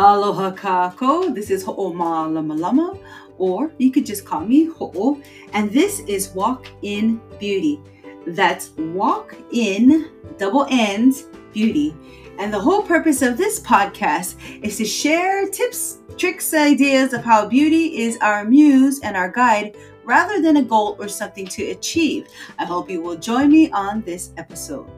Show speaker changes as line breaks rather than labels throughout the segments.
Aloha kakou. This is Ho'oma or you could just call me Ho'o. And this is Walk in Beauty. That's Walk in double ends beauty. And the whole purpose of this podcast is to share tips, tricks, ideas of how beauty is our muse and our guide rather than a goal or something to achieve. I hope you will join me on this episode.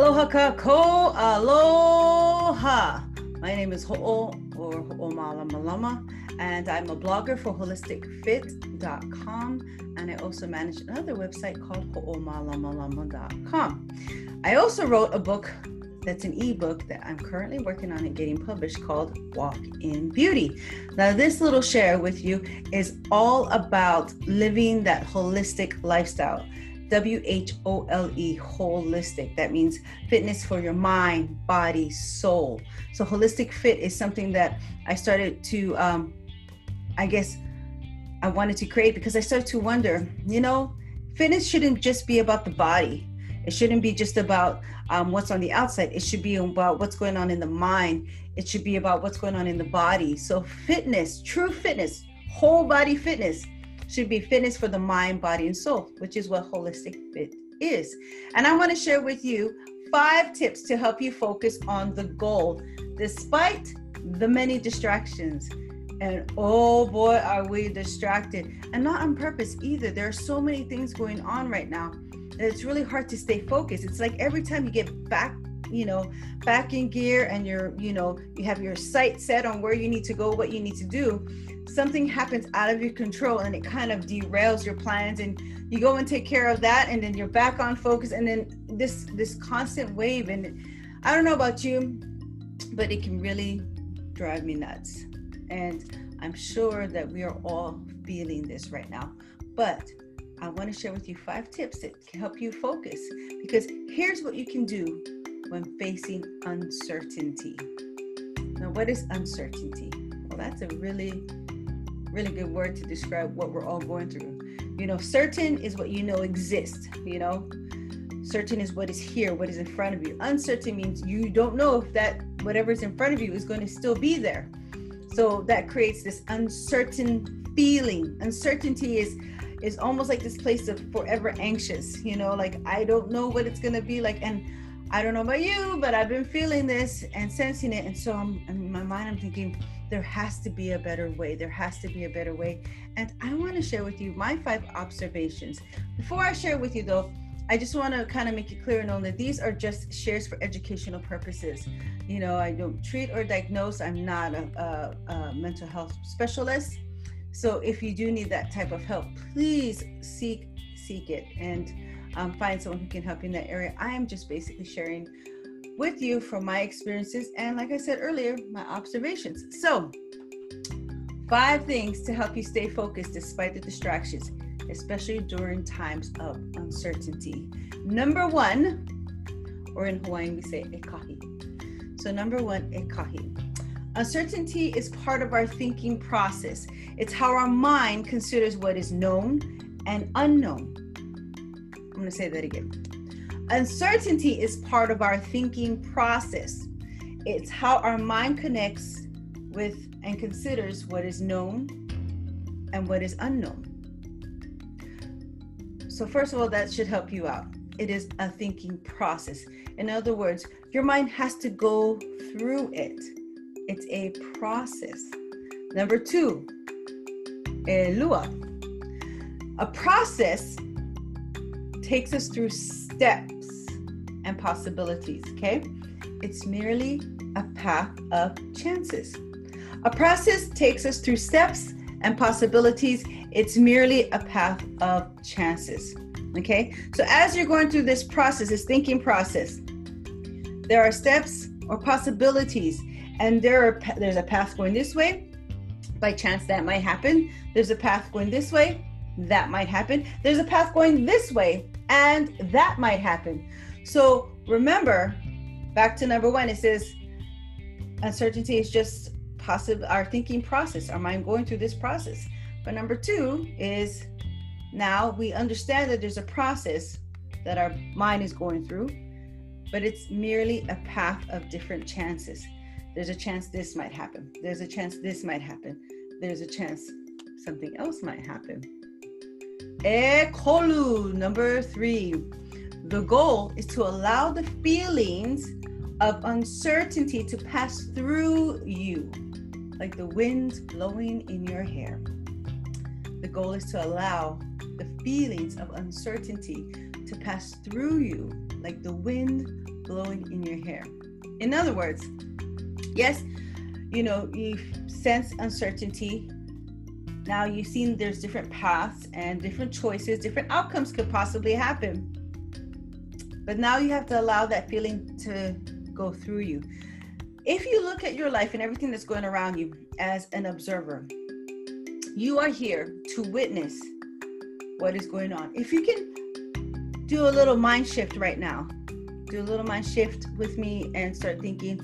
Aloha kakou, aloha. My name is Ho'o or Ho'oma Lama and I'm a blogger for holisticfit.com and I also manage another website called ho'omalama.com. I also wrote a book that's an ebook that I'm currently working on and getting published called Walk in Beauty. Now, this little share with you is all about living that holistic lifestyle. W H O L E, holistic. That means fitness for your mind, body, soul. So, holistic fit is something that I started to, um, I guess, I wanted to create because I started to wonder, you know, fitness shouldn't just be about the body. It shouldn't be just about um, what's on the outside. It should be about what's going on in the mind. It should be about what's going on in the body. So, fitness, true fitness, whole body fitness, should be fitness for the mind, body, and soul, which is what holistic fit is. And I want to share with you five tips to help you focus on the goal despite the many distractions. And oh boy, are we distracted. And not on purpose either. There are so many things going on right now that it's really hard to stay focused. It's like every time you get back you know back in gear and you're you know you have your sight set on where you need to go what you need to do something happens out of your control and it kind of derails your plans and you go and take care of that and then you're back on focus and then this this constant wave and i don't know about you but it can really drive me nuts. And i'm sure that we are all feeling this right now but i want to share with you five tips that can help you focus because here's what you can do when facing uncertainty now what is uncertainty well that's a really really good word to describe what we're all going through. You know, certain is what you know exists, you know. Certain is what is here, what is in front of you. Uncertain means you don't know if that whatever's in front of you is going to still be there. So that creates this uncertain feeling. Uncertainty is is almost like this place of forever anxious, you know, like I don't know what it's going to be like and I don't know about you, but I've been feeling this and sensing it and so I'm in my mind I'm thinking there has to be a better way. There has to be a better way. And I want to share with you my five observations. Before I share with you, though, I just want to kind of make it clear and know that these are just shares for educational purposes. You know, I don't treat or diagnose. I'm not a, a, a mental health specialist. So if you do need that type of help, please seek seek it and um, find someone who can help you in that area. I am just basically sharing with you from my experiences and, like I said earlier, my observations. So, five things to help you stay focused despite the distractions, especially during times of uncertainty. Number one, or in Hawaiian, we say ekahi. So, number one, ekahi. Uncertainty is part of our thinking process. It's how our mind considers what is known and unknown. I'm going to say that again. Uncertainty is part of our thinking process. It's how our mind connects with and considers what is known and what is unknown. So, first of all, that should help you out. It is a thinking process. In other words, your mind has to go through it, it's a process. Number two, eh, lua. A process takes us through steps and possibilities, okay? It's merely a path of chances. A process takes us through steps and possibilities. It's merely a path of chances. Okay? So as you're going through this process, this thinking process, there are steps or possibilities, and there are there's a path going this way. By chance that might happen. There's a path going this way. That might happen. There's a path going this way, and that might happen. So remember, back to number one, it says uncertainty is just possible our thinking process, our mind going through this process. But number two is Now we understand that there's a process that our mind is going through, but it's merely a path of different chances. There's a chance this might happen. There's a chance this might happen. There's a chance something else might happen. Ekolu, number three. The goal is to allow the feelings of uncertainty to pass through you, like the wind blowing in your hair. The goal is to allow the feelings of uncertainty to pass through you, like the wind blowing in your hair. In other words, yes, you know, you sense uncertainty. Now you've seen there's different paths and different choices, different outcomes could possibly happen. But now you have to allow that feeling to go through you. If you look at your life and everything that's going around you as an observer, you are here to witness what is going on. If you can do a little mind shift right now, do a little mind shift with me and start thinking,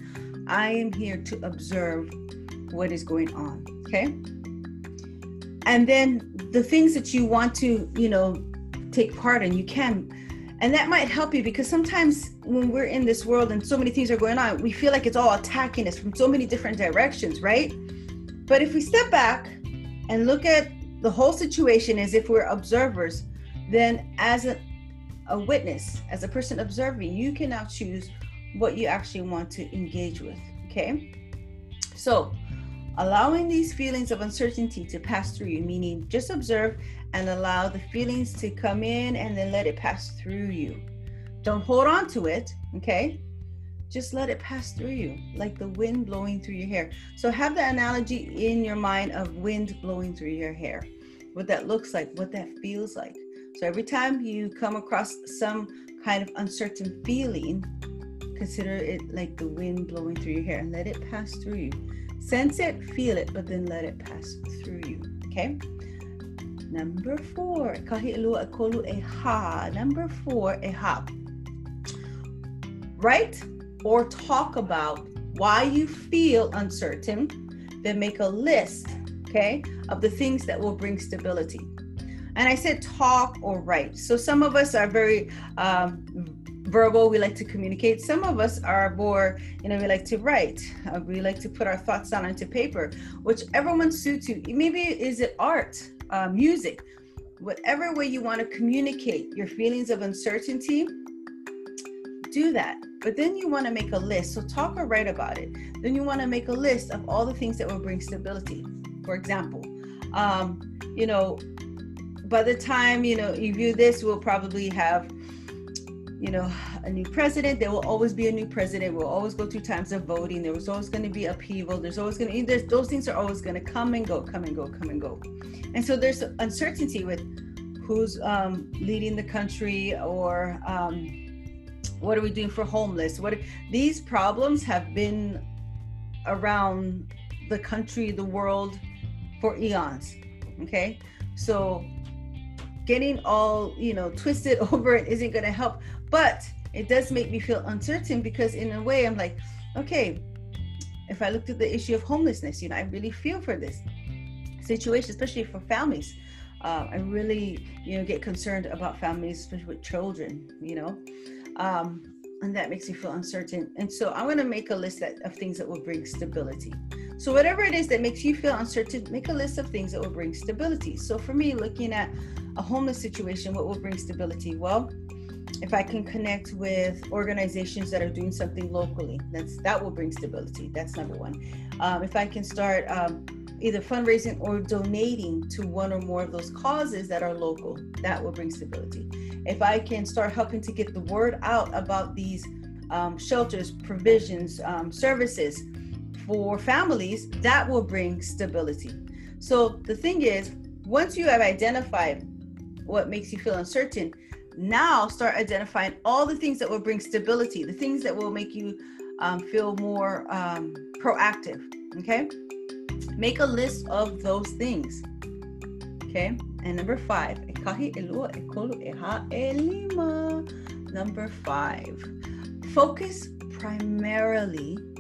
I am here to observe what is going on. Okay. And then the things that you want to, you know, take part in, you can. And that might help you because sometimes when we're in this world and so many things are going on, we feel like it's all attacking us from so many different directions, right? But if we step back and look at the whole situation as if we're observers, then as a, a witness, as a person observing, you can now choose what you actually want to engage with. Okay. So, allowing these feelings of uncertainty to pass through you, meaning just observe and allow the feelings to come in and then let it pass through you. Don't hold on to it. Okay. Just let it pass through you like the wind blowing through your hair. So, have the analogy in your mind of wind blowing through your hair, what that looks like, what that feels like. So, every time you come across some kind of uncertain feeling, Consider it like the wind blowing through your hair and let it pass through you. Sense it, feel it, but then let it pass through you. Okay? Number four. Number four, Write or talk about why you feel uncertain, then make a list, okay, of the things that will bring stability. And I said talk or write. So some of us are very um, verbal we like to communicate. Some of us are more you know we like to write. Uh, we like to put our thoughts down onto paper. Whichever one suits you maybe is it art uh, music whatever way you want to communicate your feelings of uncertainty do that. But then you want to make a list so talk or write about it. Then you want to make a list of all the things that will bring stability. For example um, you know by the time you know you view this we'll probably have you know, a new president. There will always be a new president. We'll always go through times of voting. There was always going to be upheaval. There's always going to, there's, those things are always going to come and go, come and go, come and go. And so there's uncertainty with who's um, leading the country or um, what are we doing for homeless? What these problems have been around the country, the world for eons. Okay, so getting all you know twisted over it isn't going to help. But it does make me feel uncertain because in a way i'm like okay if i looked at the issue of homelessness you know i really feel for this situation especially for families. Uh, i really you know get concerned about families especially with children you know? Um, and that makes me feel uncertain. And so i'm going to make a list that, of things that will bring stability so whatever it is that makes you feel uncertain make a list of things that will bring stability so for me looking at a homeless situation what will bring stability well if I can connect with organizations that are doing something locally, that's that will bring stability. That's number one. Um, if I can start um, either fundraising or donating to one or more of those causes that are local, that will bring stability. If I can start helping to get the word out about these um, shelters, provisions, um, services for families, that will bring stability. So the thing is, once you have identified what makes you feel uncertain, now start identifying all the things that will bring stability, the things that will make you um, feel more um, proactive. Okay. Make a list of those things. Okay. And number five, number five, focus primarily, primarily,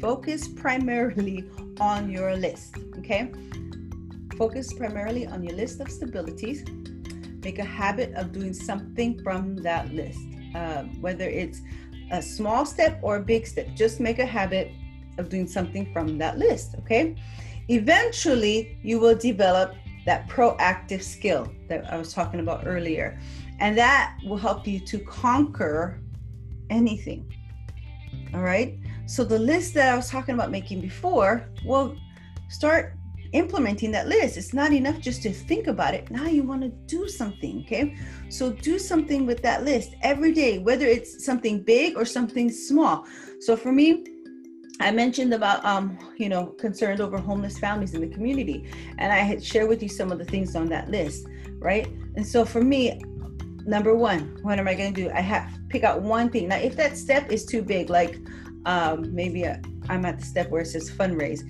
focus primarily on your list. Okay focus primarily on your list of stabilities. Make a habit of doing something from that list, uh, whether it's a small step or a big step. Just make a habit of doing something from that list, okay? Eventually, you will develop that proactive skill that I was talking about earlier. And that will help you to conquer anything. All right. So the list that I was talking about making before, well, start implementing that list. It's not enough just to think about it. Now you want to do something. Okay. So do something with that list every day, whether it's something big or something small. So for me, I mentioned about um, you know, concerned over homeless families in the community. And I had shared with you some of the things on that list, right? And so for me, number one, what am I gonna do? I have pick out one thing. Now, if that step is too big, like um, maybe i am at the step where it says fundraise.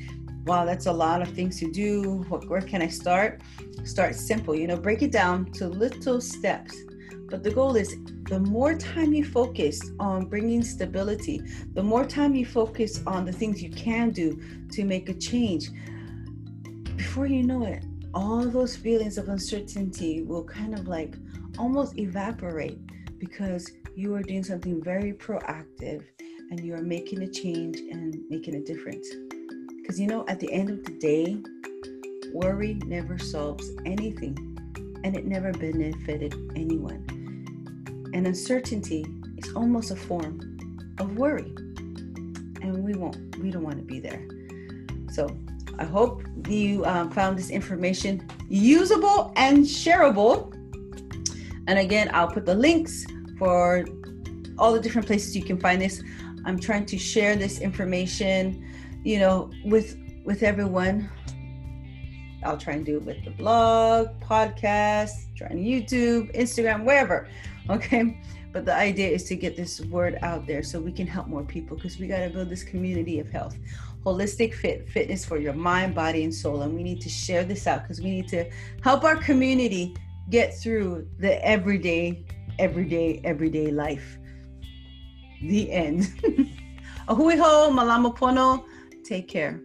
Wow, that's a lot of things to do. What, where can I start? Start simple, you know, break it down to little steps. But the goal is the more time you focus on bringing stability, the more time you focus on the things you can do to make a change, before you know it, all those feelings of uncertainty will kind of like almost evaporate because you are doing something very proactive and you are making a change and making a difference. Because you know, at the end of the day, worry never solves anything and it never benefited anyone. And uncertainty is almost a form of worry. And we won't, we don't want to be there. So I hope you um, found this information usable and shareable. And again, I'll put the links for all the different places you can find this. I'm trying to share this information, you know, with with everyone. I'll try and do it with the blog, podcast, trying YouTube, Instagram, wherever. Okay. But the idea is to get this word out there so we can help more people because we got to build this community of health. Holistic fit, fitness for your mind, body, and soul. And we need to share this out because we need to help our community get through the everyday, everyday, everyday life. The end. Ahui ho, malama pono. Take care.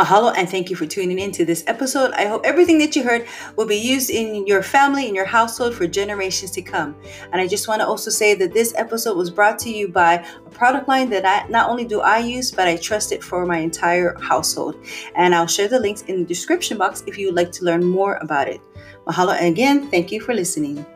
Mahalo and thank you for tuning in to this episode. I hope everything that you heard will be used in your family, in your household for generations to come. And I just want to also say that this episode was brought to you by a product line that I not only do I use, but I trust it for my entire household. And I'll share the links in the description box if you would like to learn more about it. Mahalo and again, thank you for listening.